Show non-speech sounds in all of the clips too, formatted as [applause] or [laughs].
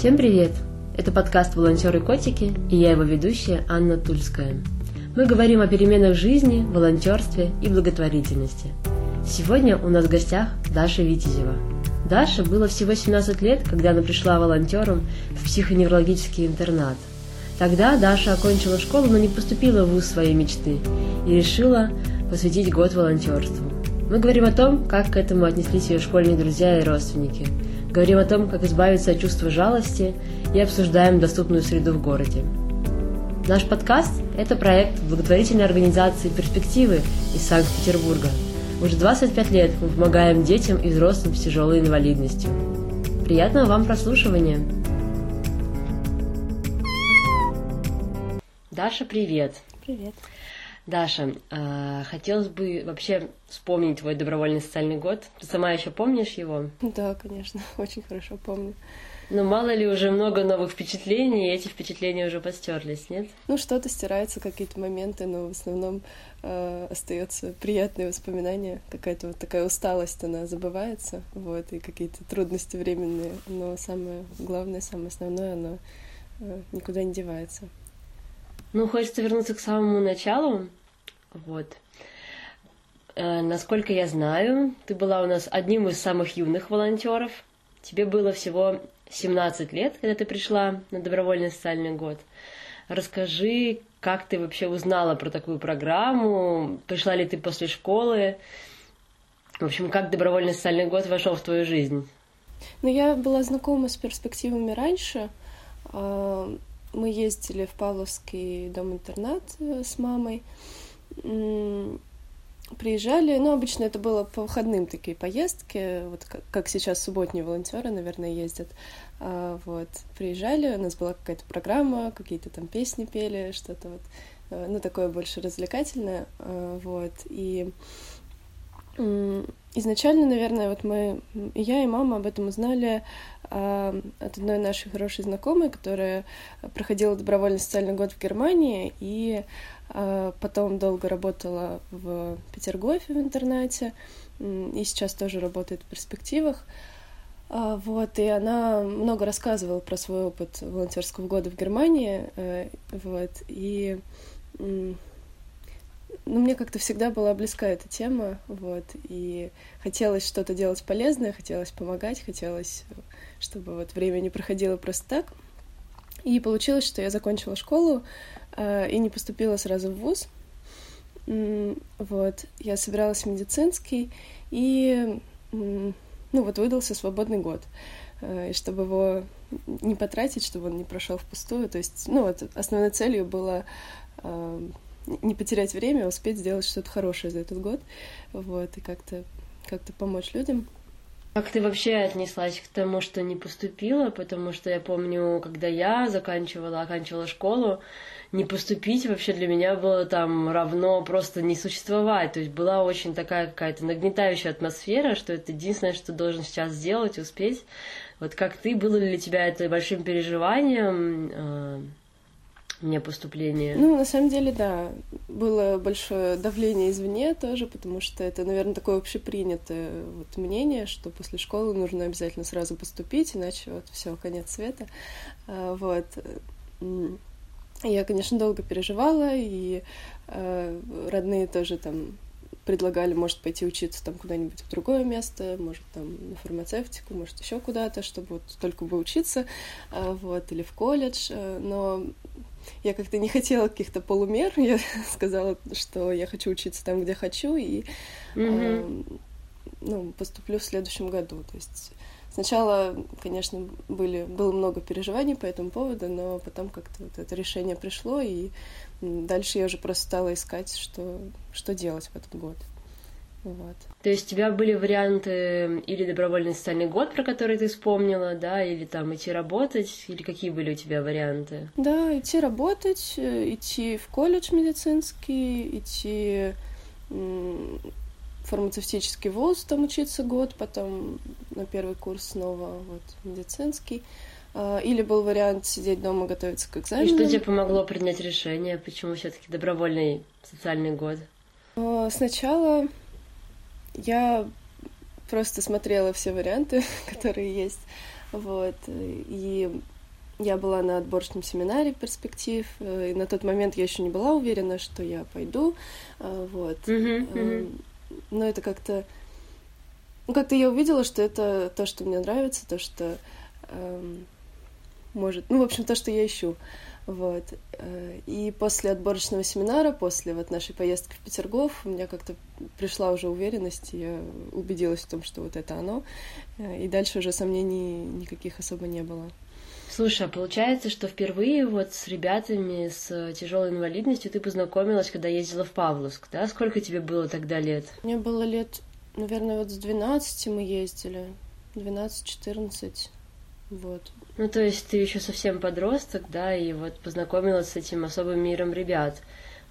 Всем привет! Это подкаст «Волонтеры котики» и я его ведущая Анна Тульская. Мы говорим о переменах жизни, волонтерстве и благотворительности. Сегодня у нас в гостях Даша Витязева. Даше было всего 17 лет, когда она пришла волонтером в психоневрологический интернат. Тогда Даша окончила школу, но не поступила в вуз своей мечты и решила посвятить год волонтерству. Мы говорим о том, как к этому отнеслись ее школьные друзья и родственники – Говорим о том, как избавиться от чувства жалости и обсуждаем доступную среду в городе. Наш подкаст – это проект благотворительной организации «Перспективы» из Санкт-Петербурга. Уже 25 лет мы помогаем детям и взрослым с тяжелой инвалидностью. Приятного вам прослушивания! Даша, привет! Привет! Даша, э, хотелось бы вообще вспомнить твой добровольный социальный год. Ты сама еще помнишь его? Да, конечно, [laughs] очень хорошо помню. Но мало ли уже много новых впечатлений, и эти впечатления уже постерлись, нет? Ну, что-то стирается, какие-то моменты, но в основном э, остается приятные воспоминания, какая-то вот такая усталость, она забывается, вот, и какие-то трудности временные, но самое главное, самое основное, оно э, никуда не девается. Ну, хочется вернуться к самому началу. Вот. Э, насколько я знаю, ты была у нас одним из самых юных волонтеров. Тебе было всего 17 лет, когда ты пришла на добровольный социальный год. Расскажи, как ты вообще узнала про такую программу? Пришла ли ты после школы? В общем, как добровольный социальный год вошел в твою жизнь? Ну, я была знакома с перспективами раньше. А, мы ездили в Павловский дом-интернат э, с мамой приезжали, ну, обычно это было по выходным такие поездки, вот как, как сейчас субботние волонтеры, наверное, ездят. А, вот, приезжали, у нас была какая-то программа, какие-то там песни пели, что-то вот, э, ну, такое больше развлекательное, а, вот, и изначально, наверное, вот мы, я и мама об этом узнали а, от одной нашей хорошей знакомой, которая проходила добровольный социальный год в Германии, и потом долго работала в Петергофе в интернате, и сейчас тоже работает в перспективах. А, вот, и она много рассказывала про свой опыт волонтерского года в Германии, э, вот, и ну, мне как-то всегда была близка эта тема, вот, и хотелось что-то делать полезное, хотелось помогать, хотелось, чтобы вот время не проходило просто так. И получилось, что я закончила школу э, и не поступила сразу в ВУЗ. Вот, я собиралась в медицинский, и, ну, вот выдался свободный год. Э, и чтобы его не потратить, чтобы он не прошел впустую. То есть, ну, вот основной целью было э, не потерять время, а успеть сделать что-то хорошее за этот год. Вот, и как-то как-то помочь людям. Как ты вообще отнеслась к тому, что не поступила? Потому что я помню, когда я заканчивала, оканчивала школу, не поступить вообще для меня было там равно просто не существовать. То есть была очень такая какая-то нагнетающая атмосфера, что это единственное, что должен сейчас сделать, успеть. Вот как ты, было ли для тебя это большим переживанием? А, мне поступление? Ну, на самом деле, да. Было большое давление извне тоже, потому что это, наверное, такое общепринятое вот мнение, что после школы нужно обязательно сразу поступить, иначе вот все, конец света. А, вот. Я, конечно, долго переживала, и э, родные тоже там предлагали, может, пойти учиться там куда-нибудь в другое место, может, там на фармацевтику, может, еще куда-то, чтобы вот только бы учиться, э, вот, или в колледж, но я как-то не хотела каких-то полумер, я [laughs] сказала, что я хочу учиться там, где хочу, и mm-hmm. э, ну, поступлю в следующем году. То есть сначала, конечно, были, было много переживаний по этому поводу, но потом как-то вот это решение пришло, и дальше я уже просто стала искать, что, что делать в этот год. Вот. То есть у тебя были варианты или добровольный социальный год, про который ты вспомнила, да, или там идти работать, или какие были у тебя варианты? Да, идти работать, э, идти в колледж медицинский, идти фармацевтический вуз, там учиться год, потом на первый курс снова вот медицинский. А, или был вариант сидеть дома, готовиться к экзамену. И что тебе помогло принять решение, почему все-таки добровольный социальный год? А, сначала я просто смотрела все варианты, [laughs] которые есть, вот, и я была на отборочном семинаре перспектив, и на тот момент я еще не была уверена, что я пойду, вот, mm-hmm, mm-hmm. но это как-то, ну, как-то я увидела, что это то, что мне нравится, то, что эм, может, ну, в общем, то, что я ищу. Вот. Э, и после отборочного семинара, после вот нашей поездки в Петергоф, у меня как-то пришла уже уверенность, и я убедилась в том, что вот это оно. Э, и дальше уже сомнений никаких особо не было. Слушай, а получается, что впервые вот с ребятами с тяжелой инвалидностью ты познакомилась, когда ездила в Павловск, да? Сколько тебе было тогда лет? Мне было лет, наверное, вот с 12 мы ездили. 12-14. Вот. Ну, то есть ты еще совсем подросток, да, и вот познакомилась с этим особым миром ребят.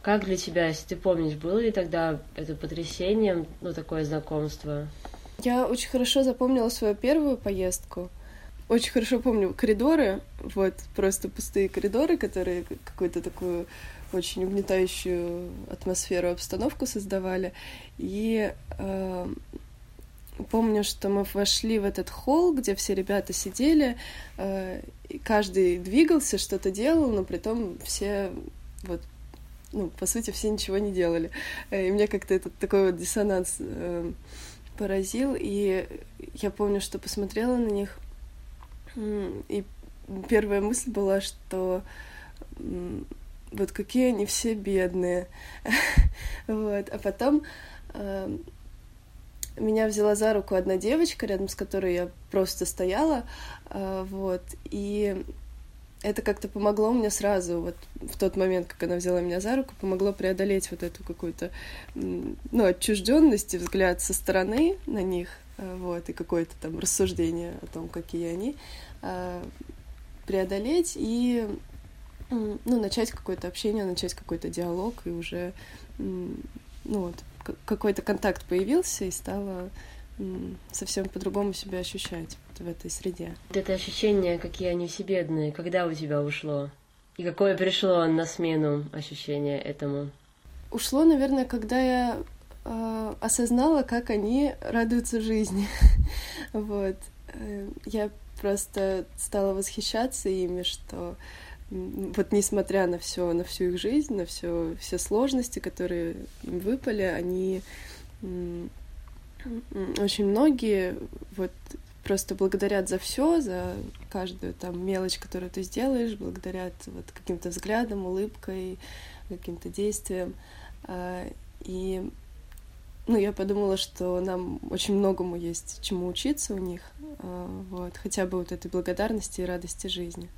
Как для тебя, если ты помнишь, было ли тогда это потрясением, ну, такое знакомство? Я очень хорошо запомнила свою первую поездку. Очень хорошо помню коридоры, вот, просто пустые коридоры, которые какую-то такую очень угнетающую атмосферу, обстановку создавали. И э, помню, что мы вошли в этот холл, где все ребята сидели, э, каждый двигался, что-то делал, но при том все вот ну, по сути, все ничего не делали. Э, и мне как-то этот такой вот диссонанс э, поразил. И я помню, что посмотрела на них, и первая мысль была, что вот какие они все бедные. [laughs] вот. А потом э, меня взяла за руку одна девочка, рядом с которой я просто стояла, а, вот, и это как-то помогло мне сразу, вот в тот момент, как она взяла меня за руку, помогло преодолеть вот эту какую-то, ну, отчужденность и взгляд со стороны на них, а, вот, и какое-то там рассуждение о том, какие они, а, преодолеть и, ну, начать какое-то общение, начать какой-то диалог и уже, ну, вот, какой-то контакт появился и стало совсем по-другому себя ощущать в этой среде. Вот это ощущение, какие они все бедные, когда у тебя ушло? И какое пришло на смену ощущение этому? Ушло, наверное, когда я э, осознала, как они радуются жизни. [laughs] вот. Э, я просто стала восхищаться ими, что вот несмотря на все, на всю их жизнь, на все, все сложности, которые им выпали, они очень многие вот просто благодарят за все, за каждую там мелочь, которую ты сделаешь, благодарят вот каким-то взглядом, улыбкой, каким-то действием. А, и ну, я подумала, что нам очень многому есть чему учиться у них, а, вот, хотя бы вот этой благодарности и радости жизни.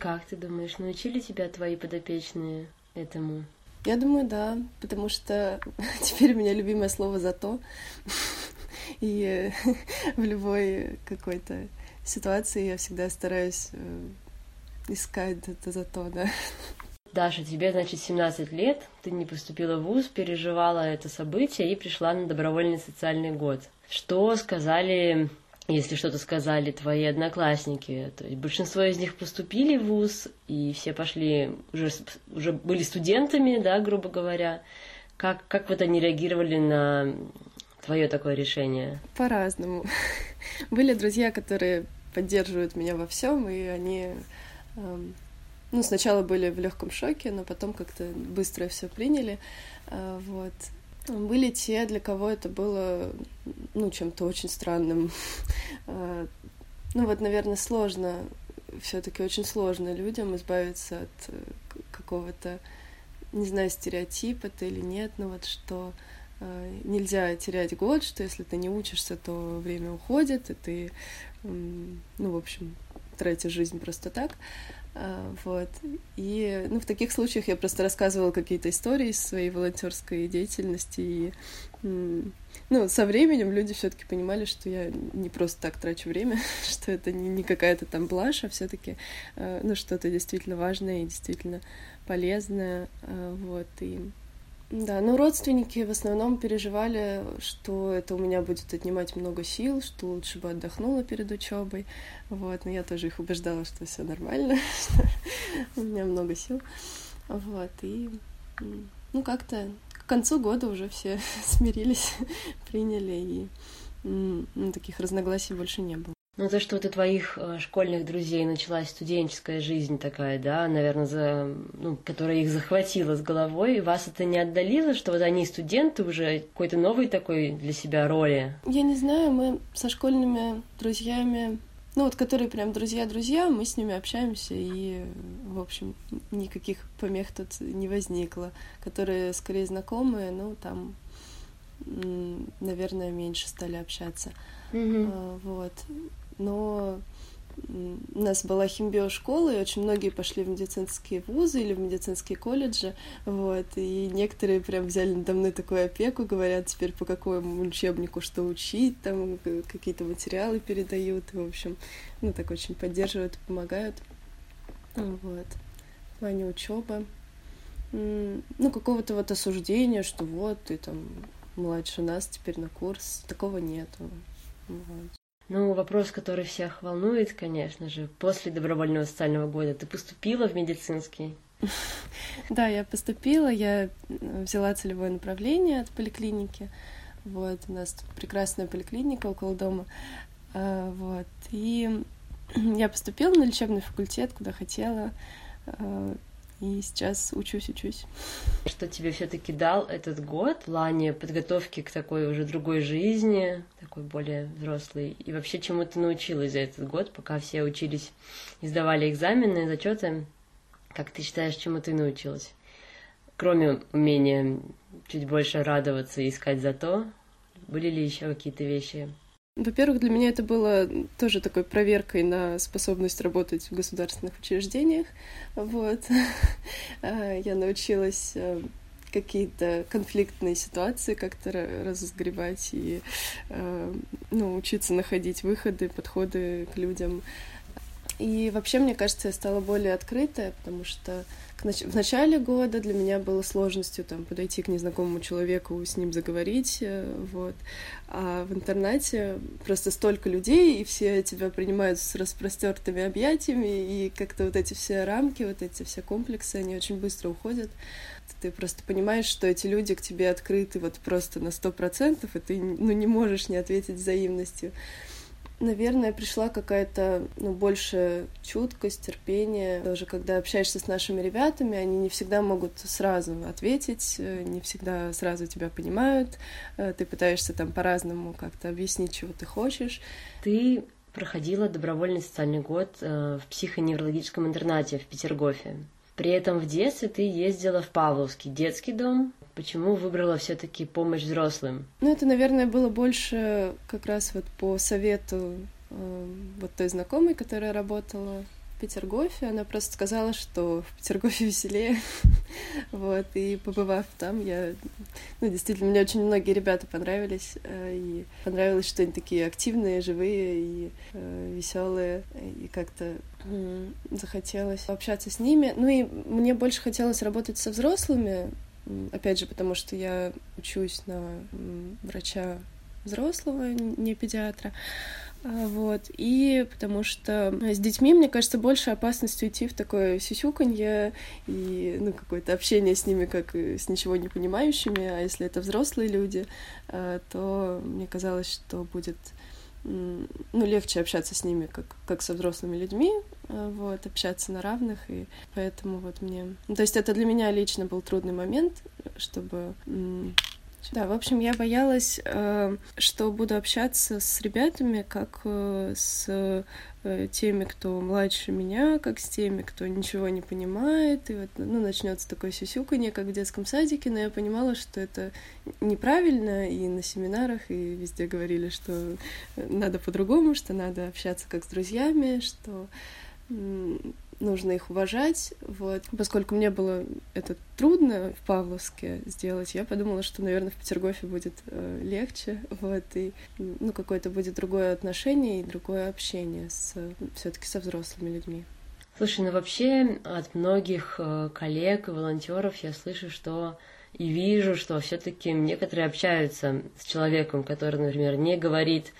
Как ты думаешь, научили тебя твои подопечные этому? Я думаю, да, потому что [laughs] теперь у меня любимое слово «зато». [laughs] И [laughs] в любой какой-то ситуации я всегда стараюсь э, искать это «зато», да. Даша, тебе, значит, 17 лет, ты не поступила в ВУЗ, переживала это событие и пришла на добровольный социальный год. Что сказали если что-то сказали твои одноклассники. То есть большинство из них поступили в ВУЗ, и все пошли, уже, уже были студентами, да, грубо говоря. Как, как вот они реагировали на твое такое решение? По-разному. [laughs] Были друзья, которые поддерживают меня во всем, и они эм, ну, сначала были в легком шоке, но потом как-то быстро все приняли. Э, вот. Были те, для кого это было, ну, чем-то очень странным. А, [laughs] ну, вот, наверное, сложно, все таки очень сложно людям избавиться от э, какого-то, не знаю, стереотипа это или нет, но вот что а, нельзя терять год, что если ты не учишься, то время уходит, и ты, ну, в общем, тратишь жизнь просто так. А, вот. И ну, в таких случаях я просто рассказывала какие-то истории из своей волонтерской деятельности. И ну, со временем люди все-таки понимали, что я не просто так трачу время, [laughs] что это не, не какая-то там блажь, а все-таки а, ну, что-то действительно важное и действительно полезное. А, вот. И да, ну родственники в основном переживали, что это у меня будет отнимать много сил, что лучше бы отдохнула перед учебой. Вот, но я тоже их убеждала, что все нормально, [laughs] что у меня много сил. Вот, и ну как-то к концу года уже все [laughs] смирились, [laughs] приняли и ну, таких разногласий больше не было. Ну, то, что вот у твоих э, школьных друзей началась студенческая жизнь такая, да, наверное, за, ну, которая их захватила с головой, вас это не отдалило, что вот они студенты уже какой-то новой такой для себя роли? Я не знаю, мы со школьными друзьями ну вот, которые прям друзья-друзья, мы с ними общаемся, и, в общем, никаких помех тут не возникло. Которые скорее знакомые, ну, там, наверное, меньше стали общаться. Mm-hmm. Вот. Но у нас была химбиошкола, и очень многие пошли в медицинские вузы или в медицинские колледжи, вот, и некоторые прям взяли надо мной такую опеку, говорят теперь по какому учебнику что учить, там какие-то материалы передают, в общем, ну, так очень поддерживают, помогают, вот, в плане учебы. Ну, какого-то вот осуждения, что вот, ты там младше нас теперь на курс, такого нету. Вот. Ну, вопрос, который всех волнует, конечно же, после добровольного социального года ты поступила в медицинский? [laughs] Да, я поступила, я взяла целевое направление от поликлиники. Вот, у нас прекрасная поликлиника около дома. А, вот, и [clears throat] я поступила на лечебный факультет, куда хотела. И сейчас учусь, учусь. Что тебе все-таки дал этот год в плане подготовки к такой уже другой жизни, такой более взрослой? И вообще чему ты научилась за этот год, пока все учились и сдавали экзамены, зачеты? Как ты считаешь, чему ты научилась? Кроме умения чуть больше радоваться и искать за то, были ли еще какие-то вещи, во-первых, для меня это было тоже такой проверкой на способность работать в государственных учреждениях. Вот. [laughs] А, я научилась э, какие-то конфликтные ситуации как-то разгребать и э, ну, учиться находить выходы, подходы к людям. И вообще, мне кажется, я стала более открытая, потому что в начале года для меня было сложностью там подойти к незнакомому человеку, с ним заговорить, э, вот. А в интернате просто столько людей, и все тебя принимают с распростертыми объятиями, и как-то вот эти все рамки, вот эти все комплексы, они очень быстро уходят. Ты просто понимаешь, что эти люди к тебе открыты вот просто на сто процентов, и ты ну, не можешь не ответить взаимностью наверное, пришла какая-то, ну, больше чуткость, терпение. Тоже, когда общаешься с нашими ребятами, они не всегда могут сразу ответить, э, не всегда сразу тебя понимают. Э, ты пытаешься там по-разному как-то объяснить, чего ты хочешь. Ты проходила добровольный социальный год э, в психоневрологическом интернате в Петергофе. При этом в детстве ты ездила в Павловский детский дом, Почему выбрала все-таки помощь взрослым? Ну, это, наверное, было больше как раз вот по совету э, вот той знакомой, которая работала в Петергофе. Она просто сказала, что в Петергофе веселее. [laughs] вот, и побывав там, я... Ну, действительно, мне очень многие ребята понравились. Э, и понравилось, что они такие активные, живые и э, веселые. И как-то захотелось общаться с ними. Ну и мне больше хотелось работать со взрослыми, Опять же, потому что я учусь на врача взрослого, не педиатра. А, вот. И потому что с детьми, мне кажется, больше опасность уйти в такое сисюканье и ну, какое-то общение с ними как с ничего не понимающими. А если это взрослые люди, а, то мне казалось, что будет ну, легче общаться с ними, как, как со взрослыми людьми, э, вот, общаться на равных, и поэтому вот мне... Ну, то есть это для меня лично был трудный момент, чтобы да, в общем, я боялась, э, что буду общаться с ребятами, как э, с э, теми, кто младше меня, как с теми, кто ничего не понимает. И вот, ну, начнется такое сюсюканье, как в детском садике, но я понимала, что это неправильно, и на семинарах, и везде говорили, что надо по-другому, что надо общаться как с друзьями, что нужно их уважать, вот. Поскольку мне было это трудно в Павловске сделать, я подумала, что, наверное, в Петергофе будет э, легче, вот, и, ну, какое-то будет другое отношение и другое общение с, все таки со взрослыми людьми. Слушай, ну вообще от многих э, коллег и волонтеров я слышу, что и вижу, что все-таки некоторые общаются с человеком, который, например, не говорит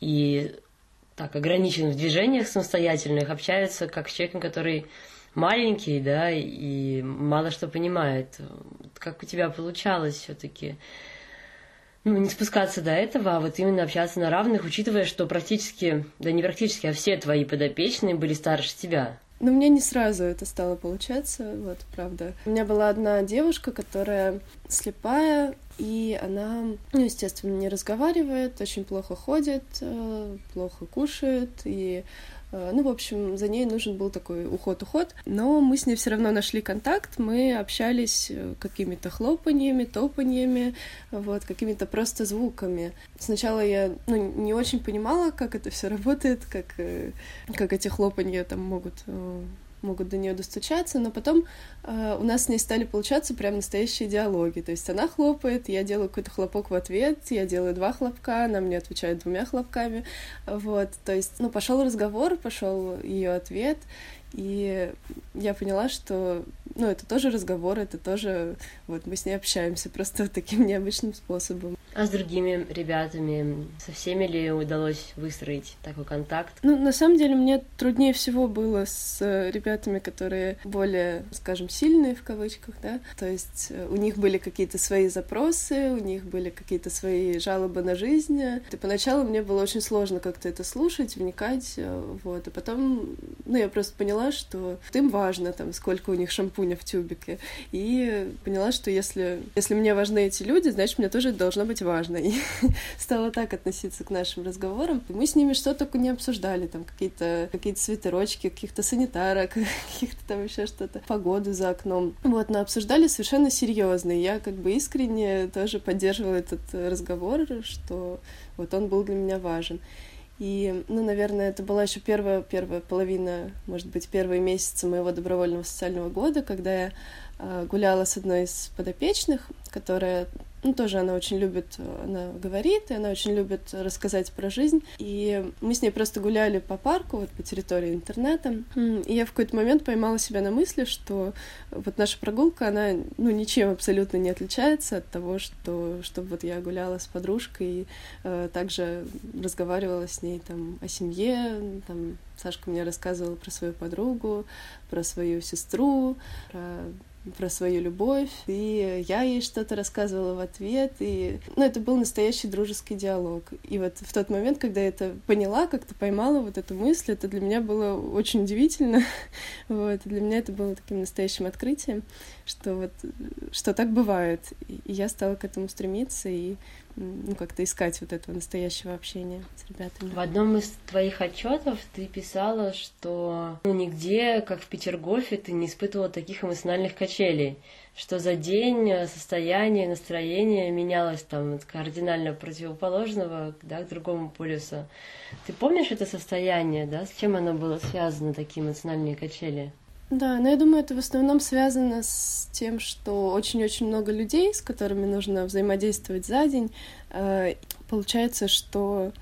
и так ограничен в движениях самостоятельных, общаются как с человеком, который маленький, да, и мало что понимает. Как у тебя получалось все-таки? ну, не спускаться до этого, а вот именно общаться на равных, учитывая, что практически, да не практически, а все твои подопечные были старше тебя. Но мне не сразу это стало получаться, вот, правда. У меня была одна девушка, которая слепая, и она, ну, естественно, не разговаривает, очень плохо ходит, э, плохо кушает, и ну, в общем, за ней нужен был такой уход-уход. Но мы с ней все равно нашли контакт, мы общались э, какими-то хлопаньями, топаньями, вот, какими-то просто звуками. Сначала я ну, не очень понимала, как это все работает, как, э, как эти хлопанья там могут могут до нее достучаться, но потом э, у нас с ней стали получаться прям настоящие диалоги. То есть она хлопает, я делаю какой-то хлопок в ответ, я делаю два хлопка, она мне отвечает двумя хлопками. Вот, то есть, ну, пошел разговор, пошел ее ответ, и я поняла, что, ну, это тоже разговор, это тоже, вот, мы с ней общаемся просто таким необычным способом. А с другими ребятами, со всеми ли удалось выстроить такой контакт? Ну, на самом деле, мне труднее всего было с ребятами, которые более, скажем, сильные в кавычках, да, то есть э, у них были какие-то свои запросы, у них были какие-то свои жалобы на жизнь, и поначалу мне было очень сложно как-то это слушать, вникать, э, вот, а потом, ну, я просто поняла, что им важно, там, сколько у них шампуня в тюбике, и поняла, что если, если мне важны эти люди, значит, мне тоже должно быть важно. И [laughs] стала так относиться к нашим разговорам. Мы с ними что только не обсуждали, там какие-то какие свитерочки, каких-то санитарок, [laughs] каких-то там еще что-то, погоду за окном. Вот, но обсуждали совершенно серьезно. Я как бы искренне тоже поддерживала этот разговор, что вот он был для меня важен. И, ну, наверное, это была еще первая, первая половина, может быть, первые месяцы моего добровольного социального года, когда я э, гуляла с одной из подопечных, которая ну, тоже она очень любит, она говорит, и она очень любит рассказать про жизнь. И мы с ней просто гуляли по парку, вот по территории интернета. И я в какой-то момент поймала себя на мысли, что вот наша прогулка, она, ну, ничем абсолютно не отличается от того, что, чтобы вот я гуляла с подружкой и э, также разговаривала с ней там о семье, там Сашка мне рассказывала про свою подругу, про свою сестру, про про свою любовь, и я ей что-то рассказывала в ответ, и, ну, это был настоящий дружеский диалог. И вот в тот момент, когда я это поняла, как-то поймала вот эту мысль, это для меня было очень удивительно, [laughs] вот, для меня это было таким настоящим открытием, что вот, что так бывает, и я стала к этому стремиться, и ну, как-то искать вот этого настоящего общения с ребятами. В одном из твоих отчетов ты писала, что ну, нигде, как в Петергофе, ты не испытывала таких эмоциональных качелей, что за день состояние, настроение менялось там от кардинально противоположного да, к другому полюсу. Ты помнишь это состояние, да? С чем оно было связано, такие эмоциональные качели? Да, но я думаю, это в основном связано с тем, что очень-очень много людей, с которыми нужно взаимодействовать за день. Э, получается, что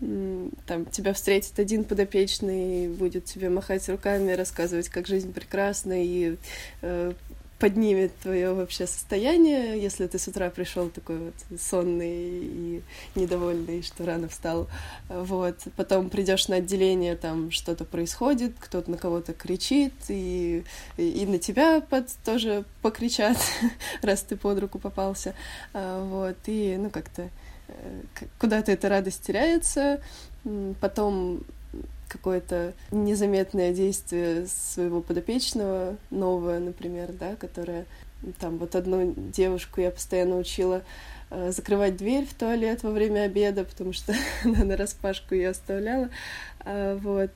там тебя встретит один подопечный, будет тебе махать руками, рассказывать, как жизнь прекрасна, и э, поднимет твое вообще состояние, если ты с утра пришел такой вот сонный и недовольный, что рано встал. Вот. Потом придешь на отделение, там что-то происходит, кто-то на кого-то кричит, и, и на тебя под, тоже покричат, [laughs] раз ты под руку попался. А, вот. И, ну, как-то э, куда-то эта радость теряется. Потом какое-то незаметное действие своего подопечного, новое, например, да, которое там вот одну девушку я постоянно учила э, закрывать дверь в туалет во время обеда, потому что [laughs] она на распашку ее оставляла. А, вот.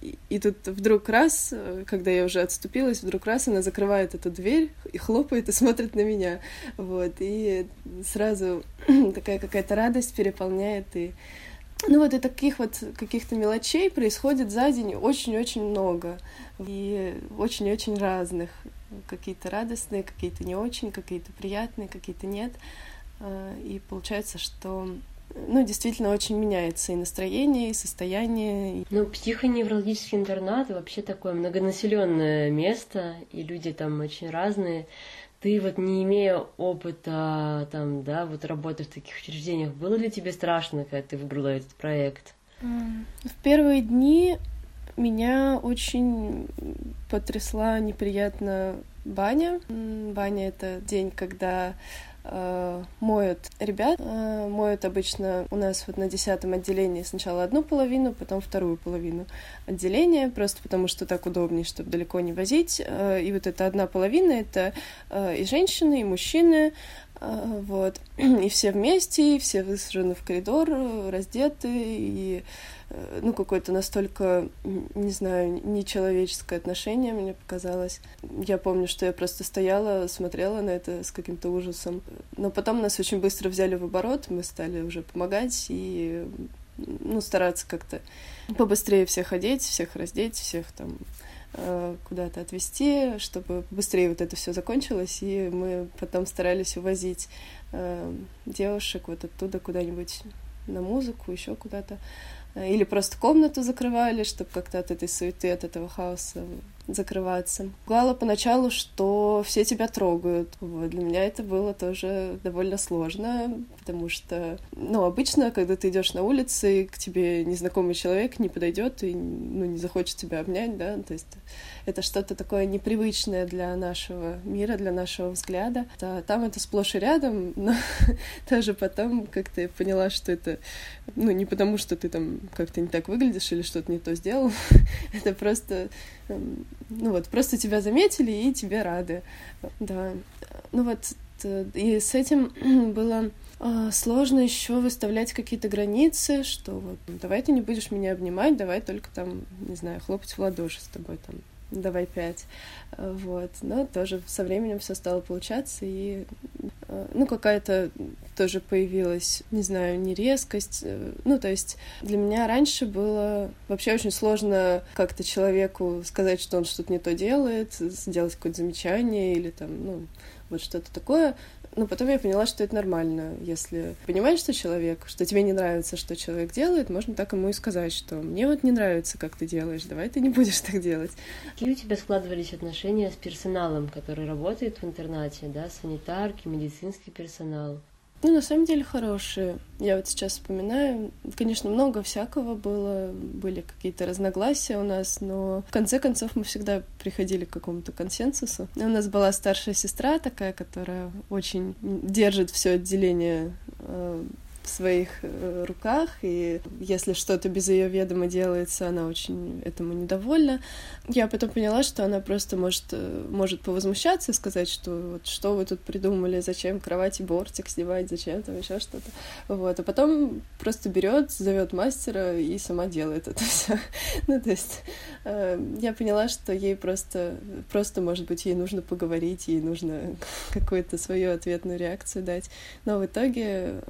И, и тут вдруг раз, э, когда я уже отступилась, вдруг раз она закрывает эту дверь и хлопает и смотрит на меня. Вот. И сразу [clears throat] такая какая-то радость переполняет, и ну вот и таких вот каких-то мелочей происходит за день очень-очень много. И очень-очень разных. Какие-то радостные, какие-то не очень, какие-то приятные, какие-то нет. А, и получается, что ну, действительно очень меняется и настроение, и состояние. Ну, психоневрологический интернат вообще такое многонаселенное место, и люди там очень разные ты вот не имея опыта там, да, вот работы в таких учреждениях, было ли тебе страшно, когда ты выбрала этот проект? В первые дни меня очень потрясла неприятно баня. Баня — это день, когда э, моют ребят. Э, моют обычно у нас вот на десятом отделении сначала одну половину, потом вторую половину отделения, просто потому что так удобнее, чтобы далеко не возить. Э, и вот эта одна половина — это и женщины, и мужчины, вот. [clears throat] И все вместе, и все высажены в коридор, раздеты, и ну, какое-то настолько, не знаю, нечеловеческое отношение, мне показалось. Я помню, что я просто стояла, смотрела на это с каким-то ужасом. Но потом нас очень быстро взяли в оборот, мы стали уже помогать и, ну, стараться как-то побыстрее всех одеть, всех раздеть, всех там э, куда-то отвезти, чтобы быстрее вот это все закончилось, и мы потом старались увозить э, девушек вот оттуда куда-нибудь на музыку, еще куда-то. Или просто комнату закрывали, чтобы как-то от этой суеты, от этого хаоса закрываться. Пугало поначалу, что все тебя трогают. Вот. Для меня это было тоже довольно сложно, потому что, ну, обычно, когда ты идешь на улице, к тебе незнакомый человек не подойдет и ну, не захочет тебя обнять, да, то есть это что-то такое непривычное для нашего мира, для нашего взгляда. А там это сплошь и рядом, но [laughs] тоже потом как-то я поняла, что это, ну, не потому, что ты там как-то не так выглядишь или что-то не то сделал, [laughs] это просто, ну вот, просто тебя заметили и тебе рады, да. Ну вот, и с этим [clears throat] было а, сложно еще выставлять какие-то границы, что вот давай ты не будешь меня обнимать, давай только там, не знаю, хлопать в ладоши с тобой там давай пять. Э, вот. Но тоже со временем все стало получаться, и э, ну, какая-то тоже появилась, не знаю, нерезкость. Э, ну, то есть для меня раньше было вообще очень сложно как-то человеку сказать, что он что-то не то делает, сделать какое-то замечание или там, ну, вот что-то такое. Но потом я поняла, что это нормально. Если понимаешь, что человек, что тебе не нравится, что человек делает, можно так ему и сказать, что мне вот не нравится, как ты делаешь, давай ты не будешь так делать. Какие у тебя складывались отношения с персоналом, который работает в интернате, да, санитарки, медицинский персонал? Ну, на самом деле хорошие. Я вот сейчас вспоминаю, конечно, много всякого было, были какие-то разногласия у нас, но в конце концов мы всегда приходили к какому-то консенсусу. И у нас была старшая сестра такая, которая очень держит все отделение э, в своих э, руках, и если что-то без ее ведома делается, она очень этому недовольна. Я потом поняла, что она просто может, э, может повозмущаться и сказать, что вот что вы тут придумали, зачем кровати бортик снимать, зачем там еще что-то. Вот. А потом просто берет, зовет мастера и сама делает это [laughs] все. ну, то есть э, я поняла, что ей просто, просто, может быть, ей нужно поговорить, ей нужно [laughs] какую-то свою ответную реакцию дать. Но в итоге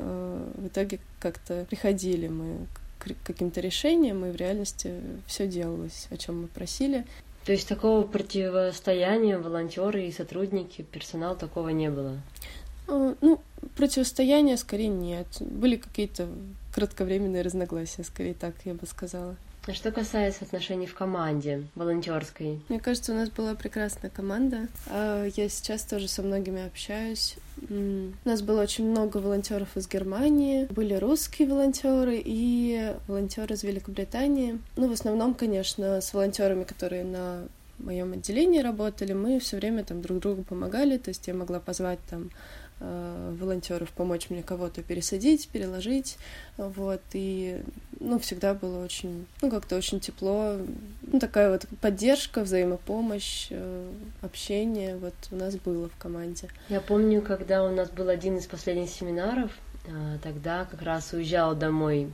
итоге как-то приходили мы к каким-то решениям, и в реальности все делалось, о чем мы просили. То есть такого противостояния волонтеры и сотрудники, персонал такого не было? А, ну, противостояния скорее нет. Были какие-то кратковременные разногласия, скорее так, я бы сказала. А что касается отношений в команде волонтерской? Мне кажется, у нас была прекрасная команда. А, я сейчас тоже со многими общаюсь. У нас было очень много волонтеров из Германии, были русские волонтеры и волонтеры из Великобритании. Ну, в основном, конечно, с волонтерами, которые на моем отделении работали, мы все время там друг другу помогали, то есть я могла позвать там волонтеров помочь мне кого-то пересадить, переложить, вот, и, ну, всегда было очень, ну, как-то очень тепло, ну, такая вот поддержка, взаимопомощь, э, общение, вот, у нас было в команде. Я помню, когда у нас был один из последних семинаров, э, тогда как раз уезжала домой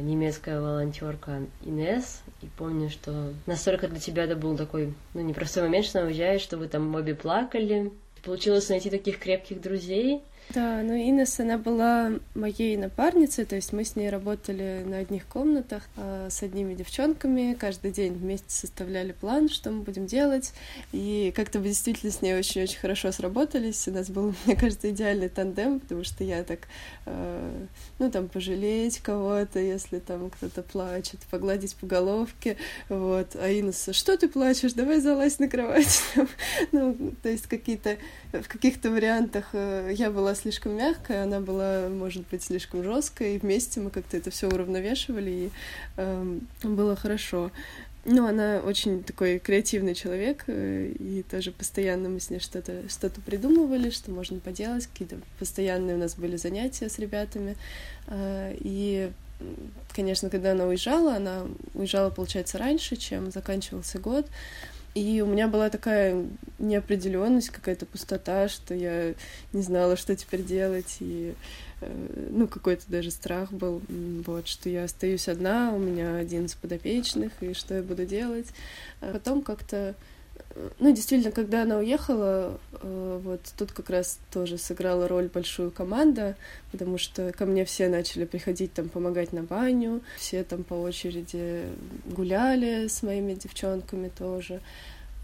немецкая волонтерка Инес, и помню, что настолько для тебя это был такой, ну, непростой момент, что она уезжает, что вы там обе плакали, получилось найти таких крепких друзей, да, ну Инес, она была моей напарницей, то есть мы с ней работали на одних комнатах э, с одними девчонками, каждый день вместе составляли план, что мы будем делать, и как-то мы действительно с ней очень-очень хорошо сработались, у нас был, [laughs] мне кажется, идеальный тандем, потому что я так, э, ну, там, пожалеть кого-то, если там кто-то плачет, погладить по головке, вот, а Инес, что ты плачешь, давай залазь на кровать, [laughs] ну, то есть какие-то, в каких-то вариантах э, я была слишком мягкая, она была, может быть, слишком жесткая, и вместе мы как-то это все уравновешивали, и э, было хорошо. Ну, она очень такой креативный человек, э, и тоже постоянно мы с ней что-то что придумывали, что можно поделать, какие-то постоянные у нас были занятия с ребятами. А, и, конечно, когда она уезжала, она уезжала, получается, раньше, чем заканчивался год, и у меня была такая неопределенность, какая-то пустота, что я не знала, что теперь делать, и э, ну, какой-то даже страх был, вот, что я остаюсь одна, у меня один из подопечных, и что я буду делать. А потом как-то ну, действительно, когда она уехала, э, вот тут как раз тоже сыграла роль большую команда, потому что ко мне все начали приходить там помогать на баню, все там по очереди гуляли с моими девчонками тоже.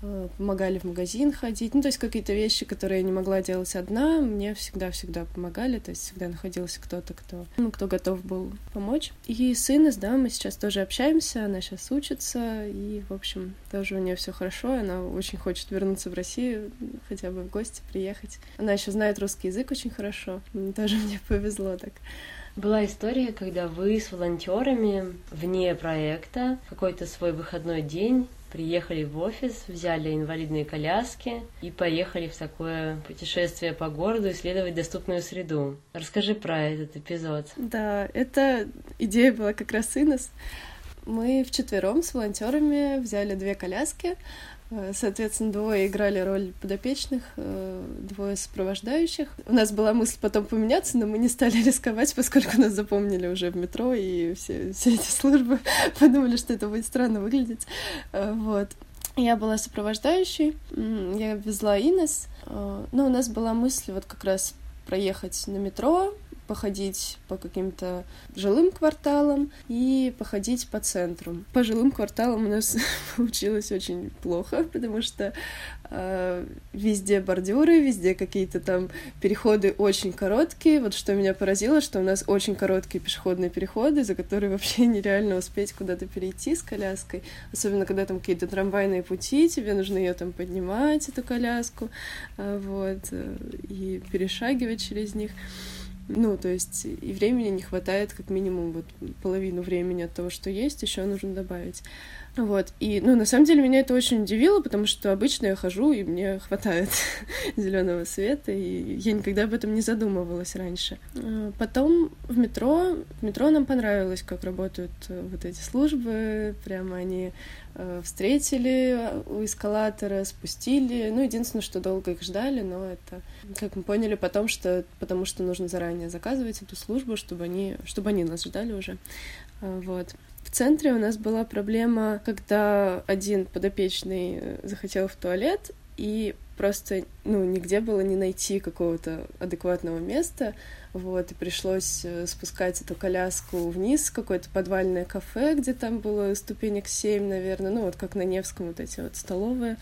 Э, помогали в магазин ходить. Ну, то есть какие-то вещи, которые я не могла делать одна, мне всегда-всегда помогали. То есть всегда находился кто-то, кто, ну, кто готов был помочь. И сын, да, мы сейчас тоже общаемся, она сейчас учится, и, в общем, тоже у нее все хорошо. Она очень хочет вернуться в Россию, хотя бы в гости приехать. Она еще знает русский язык очень хорошо. Тоже [laughs] мне повезло так. Была история, когда вы с волонтерами вне проекта какой-то свой выходной день приехали в офис, взяли инвалидные коляски и поехали в такое путешествие по городу исследовать доступную среду. Расскажи про этот эпизод. Да, эта идея была как раз Инес. Мы вчетвером с волонтерами взяли две коляски, соответственно, двое играли роль подопечных, э, двое сопровождающих. У нас была мысль потом поменяться, но мы не стали [laughs] рисковать, поскольку нас запомнили уже в метро, и все, все эти службы [laughs] подумали, что это будет странно выглядеть. Э, вот. Я была сопровождающей, я везла Инес, но у нас была мысль вот как раз проехать на метро, походить по каким-то жилым кварталам и походить по центру. По жилым кварталам у нас [laughs] получилось очень плохо, потому что э, везде бордюры, везде какие-то там переходы очень короткие. Вот что меня поразило, что у нас очень короткие пешеходные переходы, за которые [laughs] вообще нереально успеть куда-то перейти с коляской. Особенно, когда там какие-то трамвайные пути, тебе нужно ее там поднимать, эту коляску, э, вот, э, и перешагивать через них. Ну, то есть и времени не хватает, как минимум, вот половину времени от того, что есть, еще нужно добавить. Вот. И, ну, на самом деле, меня это очень удивило, потому что обычно я хожу, и мне хватает [laughs] зеленого света, и я никогда об этом не задумывалась раньше. А потом в метро, в метро нам понравилось, как работают э, вот эти службы, прямо они встретили у эскалатора, спустили. Ну, единственное, что долго их ждали, но это, как мы поняли потом, что потому что нужно заранее заказывать эту службу, чтобы они, чтобы они нас ждали уже. А, вот. В центре у нас была проблема, когда один подопечный э, захотел в туалет, и просто, ну, нигде было не найти какого-то адекватного места, вот, и пришлось э, спускать эту коляску вниз, какое-то подвальное кафе, где там было ступенек семь, наверное, ну, вот как на Невском вот эти вот столовые,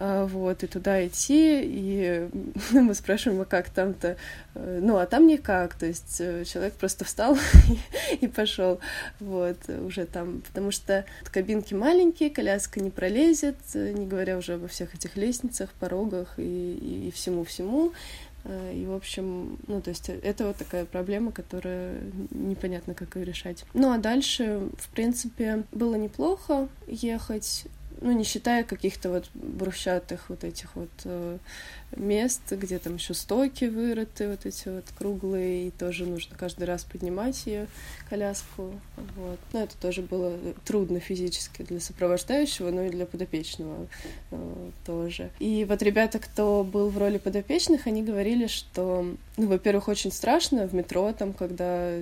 вот, и туда идти, и [laughs] мы спрашиваем, а как там-то? Э, ну, а там никак, то есть э, человек просто встал [laughs] и, пошел, вот, уже там, потому что кабинки маленькие, коляска не пролезет, не говоря уже обо всех этих лестницах, порогах и, всему-всему, э, и, в общем, ну, то есть это вот такая проблема, которая непонятно, как ее решать. Ну, а дальше, в принципе, было неплохо ехать ну, не считая каких-то вот брусчатых вот этих вот э, мест, где там еще стоки вырыты, вот эти вот круглые, и тоже нужно каждый раз поднимать ее коляску, вот. Но это тоже было трудно физически для сопровождающего, но и для подопечного э, тоже. И вот ребята, кто был в роли подопечных, они говорили, что, ну, во-первых, очень страшно в метро, там, когда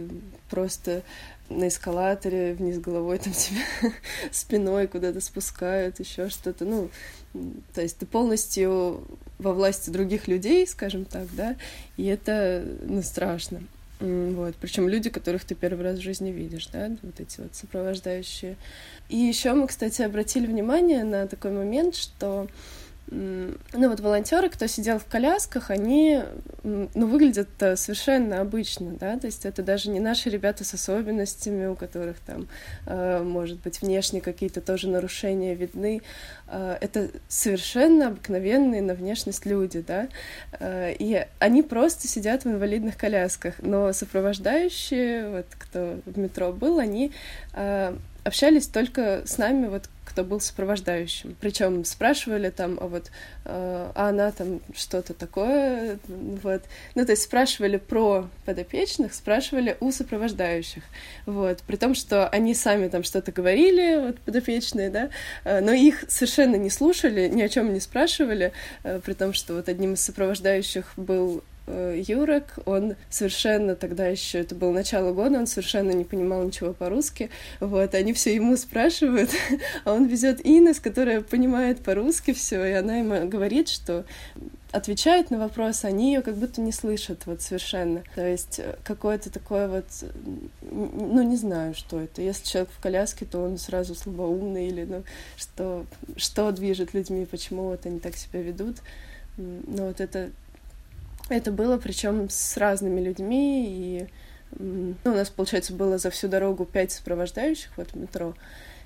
просто на эскалаторе вниз головой там тебя [laughs] спиной куда-то спускают, еще что-то, ну, то есть ты полностью во власти других людей, скажем так, да, и это, ну, страшно. Вот, причем люди, которых ты первый раз в жизни видишь, да, вот эти вот сопровождающие. И еще мы, кстати, обратили внимание на такой момент, что ну вот волонтеры, кто сидел в колясках, они ну, выглядят совершенно обычно, да, то есть это даже не наши ребята с особенностями, у которых там, э, может быть, внешне какие-то тоже нарушения видны, э, это совершенно обыкновенные на внешность люди, да, э, и они просто сидят в инвалидных колясках, но сопровождающие, вот кто в метро был, они общались только с нами, вот кто был сопровождающим. Причем спрашивали там, а вот, а она там что-то такое, вот. Ну, то есть спрашивали про подопечных, спрашивали у сопровождающих, вот. При том, что они сами там что-то говорили, вот, подопечные, да, но их совершенно не слушали, ни о чем не спрашивали, при том, что вот одним из сопровождающих был Э, Юрек, он совершенно тогда еще, это было начало года, он совершенно не понимал ничего по-русски, вот, они все ему спрашивают, [laughs] а он везет Инес, которая понимает по-русски все, и она ему говорит, что отвечает на вопросы, они ее как будто не слышат вот совершенно. То есть э, какое-то такое вот, ну не знаю, что это. Если человек в коляске, то он сразу слабоумный или ну что что движет людьми, почему вот они так себя ведут. Ну вот это это было причем с разными людьми, и ну, у нас, получается, было за всю дорогу пять сопровождающих вот в метро,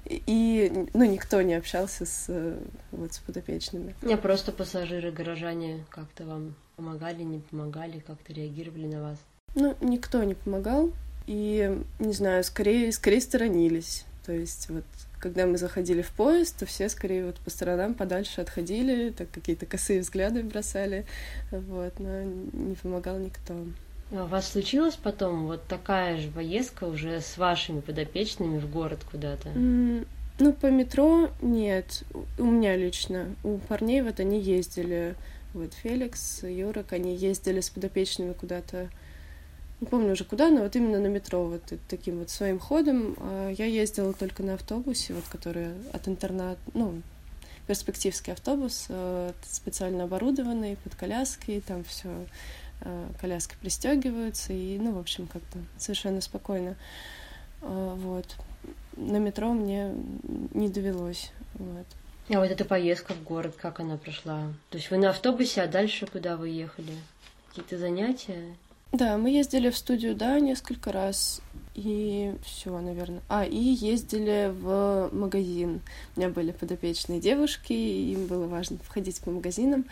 и, ну, никто не общался с, вот, с подопечными. Не, просто пассажиры, горожане как-то вам помогали, не помогали, как-то реагировали на вас? Ну, никто не помогал, и, не знаю, скорее, скорее сторонились. То есть вот когда мы заходили в поезд, то все скорее вот по сторонам подальше отходили, так какие-то косые взгляды бросали, вот, но не помогал никто. А у вас случилась потом вот такая же поездка уже с вашими подопечными в город куда-то? Mm, ну, по метро нет. У меня лично. У парней вот они ездили. Вот Феликс, Юрок, они ездили с подопечными куда-то не помню уже куда, но вот именно на метро, вот таким вот своим ходом. А я ездила только на автобусе, вот который от интерната, ну, перспективский автобус, э, специально оборудованный под коляски, там все э, коляски пристегиваются, и, ну, в общем, как-то совершенно спокойно. А, вот. На метро мне не довелось. Вот. А вот эта поездка в город, как она прошла? То есть вы на автобусе, а дальше куда вы ехали? Какие-то занятия? Да, мы ездили в студию, да, несколько раз. И все, наверное. А, и ездили в магазин. У меня были подопечные девушки, им было важно входить по магазинам.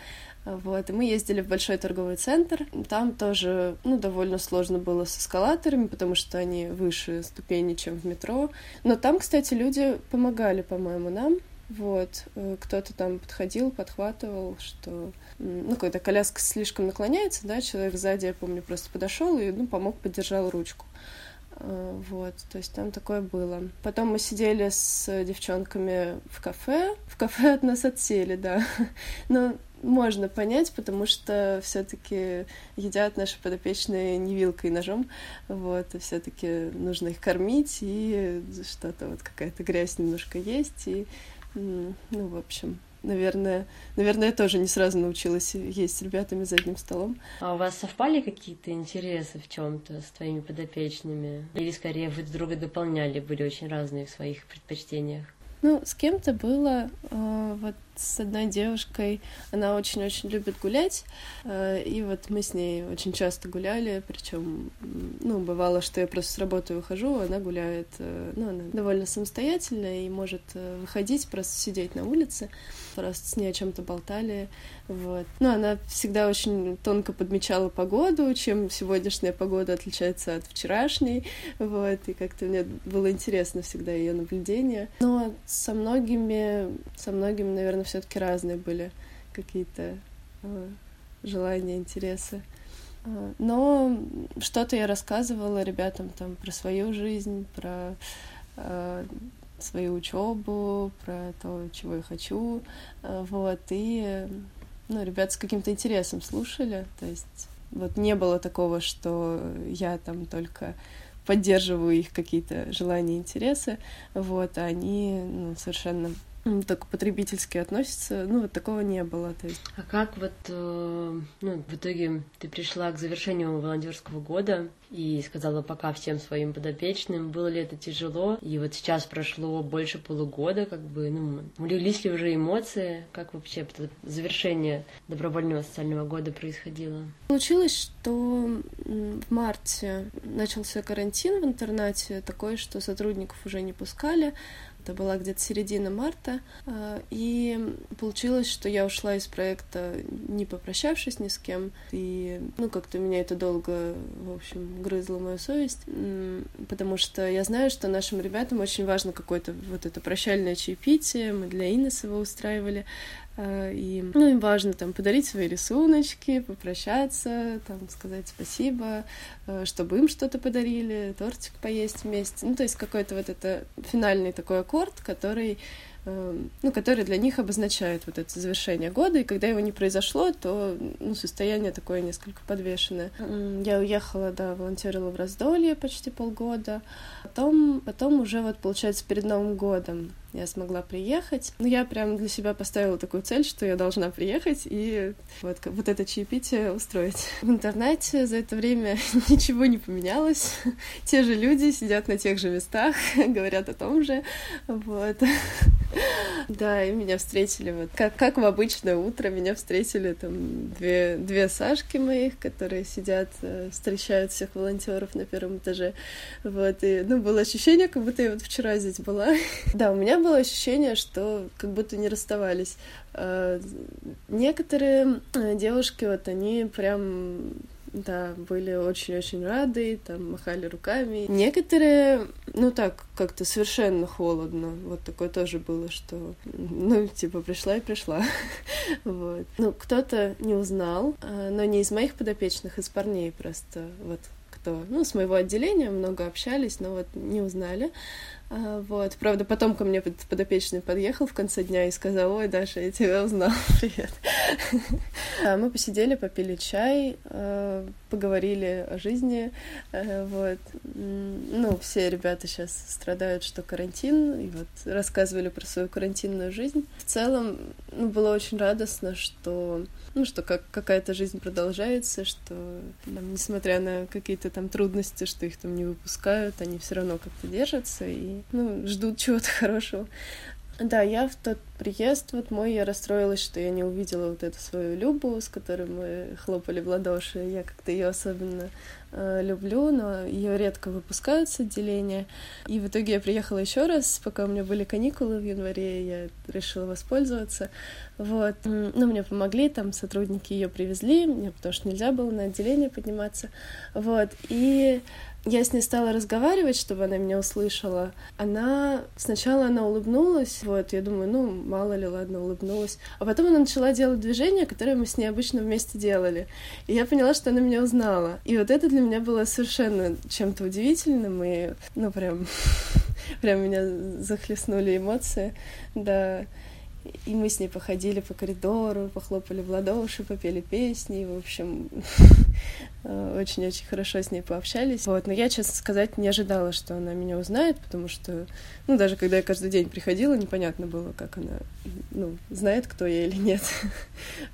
Вот, и мы ездили в большой торговый центр. Там тоже, ну, довольно сложно было с эскалаторами, потому что они выше ступени, чем в метро. Но там, кстати, люди помогали, по-моему, нам. Вот, э, кто-то там подходил, подхватывал, что, ну, когда коляска слишком наклоняется, да, человек сзади, я помню, просто подошел и, ну, помог, поддержал ручку. Э, вот, то есть там такое было. Потом мы сидели с девчонками в кафе. В кафе от нас отсели, да. [laughs] Но можно понять, потому что все-таки едят наши подопечные не вилкой и ножом, вот, и все-таки нужно их кормить, и что-то вот какая-то грязь немножко есть, и ну, в общем, наверное, наверное, я тоже не сразу научилась есть с ребятами за одним столом. А у вас совпали какие-то интересы в чем-то с твоими подопечными? Или скорее вы друг друга дополняли, были очень разные в своих предпочтениях? Ну, с кем-то было, э, вот с одной девушкой, она очень-очень любит гулять, э, и вот мы с ней очень часто гуляли, причем, ну, бывало, что я просто с работы выхожу, она гуляет, э, ну, она довольно самостоятельная и может э, выходить, просто сидеть на улице, просто с ней о чем-то болтали, вот. Ну, она всегда очень тонко подмечала погоду, чем сегодняшняя погода отличается от вчерашней, вот, и как-то мне было интересно всегда ее наблюдение. Но со многими, со многими, наверное, все-таки разные были какие-то э, желания, интересы. Э, но что-то я рассказывала ребятам там про свою жизнь, про э, свою учебу, про то, чего я хочу, э, вот, и ну, ребят с каким-то интересом слушали, то есть вот не было такого, что я там только поддерживаю их какие-то желания, интересы, вот, а они ну, совершенно так потребительски относятся, ну, вот такого не было. То есть. А как вот, э, ну, в итоге ты пришла к завершению волонтерского года и сказала пока всем своим подопечным, было ли это тяжело? И вот сейчас прошло больше полугода, как бы, ну, улеглись ли уже эмоции? Как вообще это завершение добровольного социального года происходило? Получилось, что в марте начался карантин в интернате, такой, что сотрудников уже не пускали, это была где-то середина марта. А, и получилось, что я ушла из проекта, не попрощавшись ни с кем. И, ну, как-то меня это долго, в общем, грызла мою совесть, потому что я знаю, что нашим ребятам очень важно какое-то вот это прощальное чаепитие. Мы для Инес его устраивали. А, и, ну, им важно там подарить свои рисуночки, попрощаться, там сказать спасибо, а, чтобы им что-то подарили, тортик поесть вместе. Ну, то есть какой-то вот это финальный такой аккорд, который Эм, ну, который для них обозначает вот это завершение года, и когда его не произошло, то ну, состояние такое несколько подвешенное. Я уехала, да, волонтерила в раздолье почти полгода, потом, потом уже вот, получается, перед Новым годом я смогла приехать. Ну, я прям для себя поставила такую цель, что я должна приехать и вот, вот это чаепитие устроить. В интернете за это время [laughs] ничего не поменялось. [laughs] Те же люди сидят на тех же местах, [laughs] говорят о том же. Вот. Да, и меня встретили вот как, как в обычное утро, меня встретили там две, две Сашки моих, которые сидят, э, встречают всех волонтеров на первом этаже. Вот, и, ну, было ощущение, как будто я вот вчера здесь была. Да, у меня было ощущение, что как будто не расставались. А, некоторые э, девушки, вот они прям да, были очень-очень рады, там махали руками. Некоторые, ну так, как-то совершенно холодно. Вот такое тоже было, что, ну, типа, пришла и пришла. [laughs] вот. Ну, кто-то не узнал, а, но не из моих подопечных, из парней просто, вот кто, ну, с моего отделения много общались, но вот не узнали. А, вот, правда, потом ко мне подопечный подъехал в конце дня и сказал, ой, Даша, я тебя узнал, [laughs] привет. А, мы посидели, попили чай, а, поговорили о жизни, вот. Ну, все ребята сейчас страдают, что карантин, и вот рассказывали про свою карантинную жизнь. В целом, ну, было очень радостно, что ну, что как, какая-то жизнь продолжается, что, несмотря на какие-то там трудности, что их там не выпускают, они все равно как-то держатся и, ну, ждут чего-то [laughs] хорошего. Да, я в тот приезд вот мой, я расстроилась, что я не увидела вот эту свою Любу, с которой мы хлопали в ладоши. Я как-то ее особенно э, люблю, но ее редко выпускают с отделения. И в итоге я приехала еще раз, пока у меня были каникулы в январе, я решила воспользоваться. Вот. Ну, мне помогли, там сотрудники ее привезли, мне потому что нельзя было на отделение подниматься. Вот. И я с ней стала разговаривать, чтобы она меня услышала. Она... Сначала она улыбнулась, вот, я думаю, ну, мало ли, ладно, улыбнулась. А потом она начала делать движения, которые мы с ней обычно вместе делали. И я поняла, что она меня узнала. И вот это для меня было совершенно чем-то удивительным, и, ну, прям... [laughs] прям меня захлестнули эмоции, да. И мы с ней походили по коридору, похлопали в ладоши, попели песни, в общем, [laughs] Э, очень-очень хорошо с ней пообщались. Вот, но я, честно сказать, не ожидала, что она меня узнает, потому что, ну, даже когда я каждый день приходила, непонятно было, как она, ну, знает, кто я или нет. [laughs]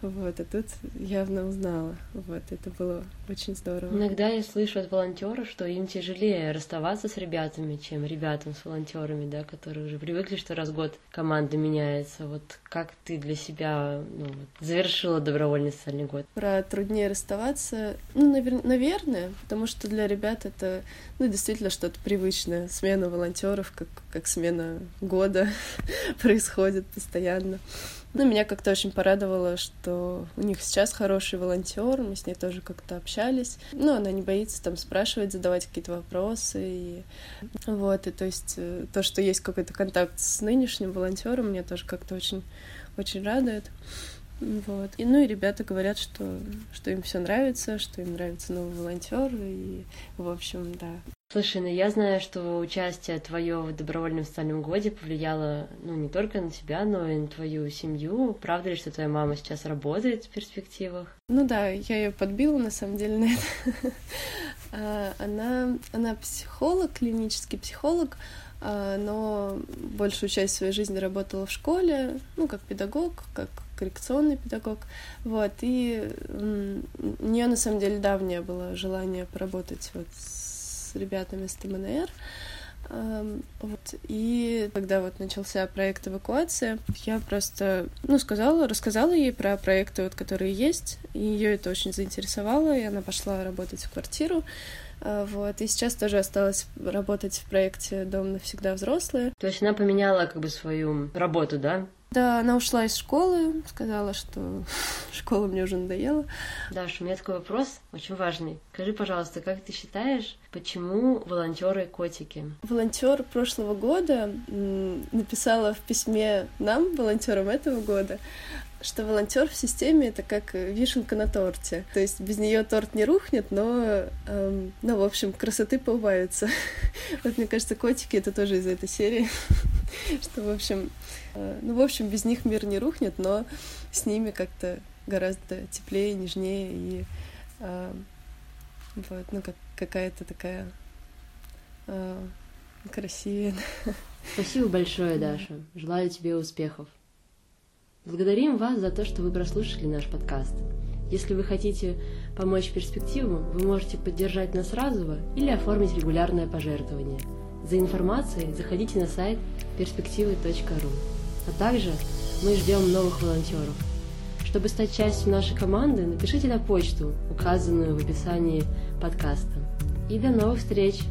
Вот, а тут явно узнала. Вот, это было очень здорово. Иногда я слышу от волонтеров, что им тяжелее расставаться с ребятами, чем ребятам с волонтерами, да, которые уже привыкли, что раз в год команда меняется. Вот как ты для себя ну, завершила добровольный социальный год? Про труднее расставаться, ну, наверное, потому что для ребят это, ну, действительно что-то привычное. Смена волонтеров, как, как смена года [laughs] происходит постоянно. Ну, меня как-то очень порадовало, что у них сейчас хороший волонтер, мы с ней тоже как-то общались. Ну, она не боится там спрашивать, задавать какие-то вопросы. И... Вот, и то есть э, то, что есть какой-то контакт с нынешним волонтером, мне тоже как-то очень, очень радует. Вот. И, ну и ребята говорят, что, что им все нравится, что им нравится новый волонтер, и, в общем, да. Слушай, ну я знаю, что участие твое в добровольном социальном годе повлияло, ну, не только на тебя, но и на твою семью. Правда ли, что твоя мама сейчас работает в перспективах? Ну да, я ее подбила, на самом деле, на это. [laughs] А, она, она психолог, клинический психолог, а, но большую часть своей жизни работала в школе, ну, как педагог, как коррекционный педагог. Вот, и у нее на самом деле давнее было желание поработать вот с ребятами с ТМНР. Вот. И когда вот начался проект эвакуация, я просто, ну, сказала, рассказала ей про проекты, вот, которые есть, и ее это очень заинтересовало, и она пошла работать в квартиру, А, вот. И сейчас тоже осталось работать в проекте «Дом навсегда взрослые». То есть она поменяла как бы свою работу, да? Да, она ушла из школы, сказала, что [laughs] школа мне уже надоела. Даша, у меня такой вопрос очень важный. Скажи, пожалуйста, как ты считаешь, почему волонтеры котики? Волонтер прошлого года написала в письме нам, волонтерам этого года, что волонтер в системе это как вишенка на торте. То есть без нее торт не рухнет, но, эм, ну, в общем, красоты поубавится. [laughs] вот мне кажется, котики это тоже из этой серии. [laughs] что, в общем, ну, в общем, без них мир не рухнет, но с ними как-то гораздо теплее, нежнее и э, вот, ну, как какая-то такая э, красивее. Спасибо большое, Даша. Желаю тебе успехов. Благодарим вас за то, что вы прослушали наш подкаст. Если вы хотите помочь перспективу, вы можете поддержать нас разово или оформить регулярное пожертвование. За информацией заходите на сайт перспективы.ру. А также мы ждем новых волонтеров. Чтобы стать частью нашей команды, напишите на почту, указанную в описании подкаста. И до новых встреч!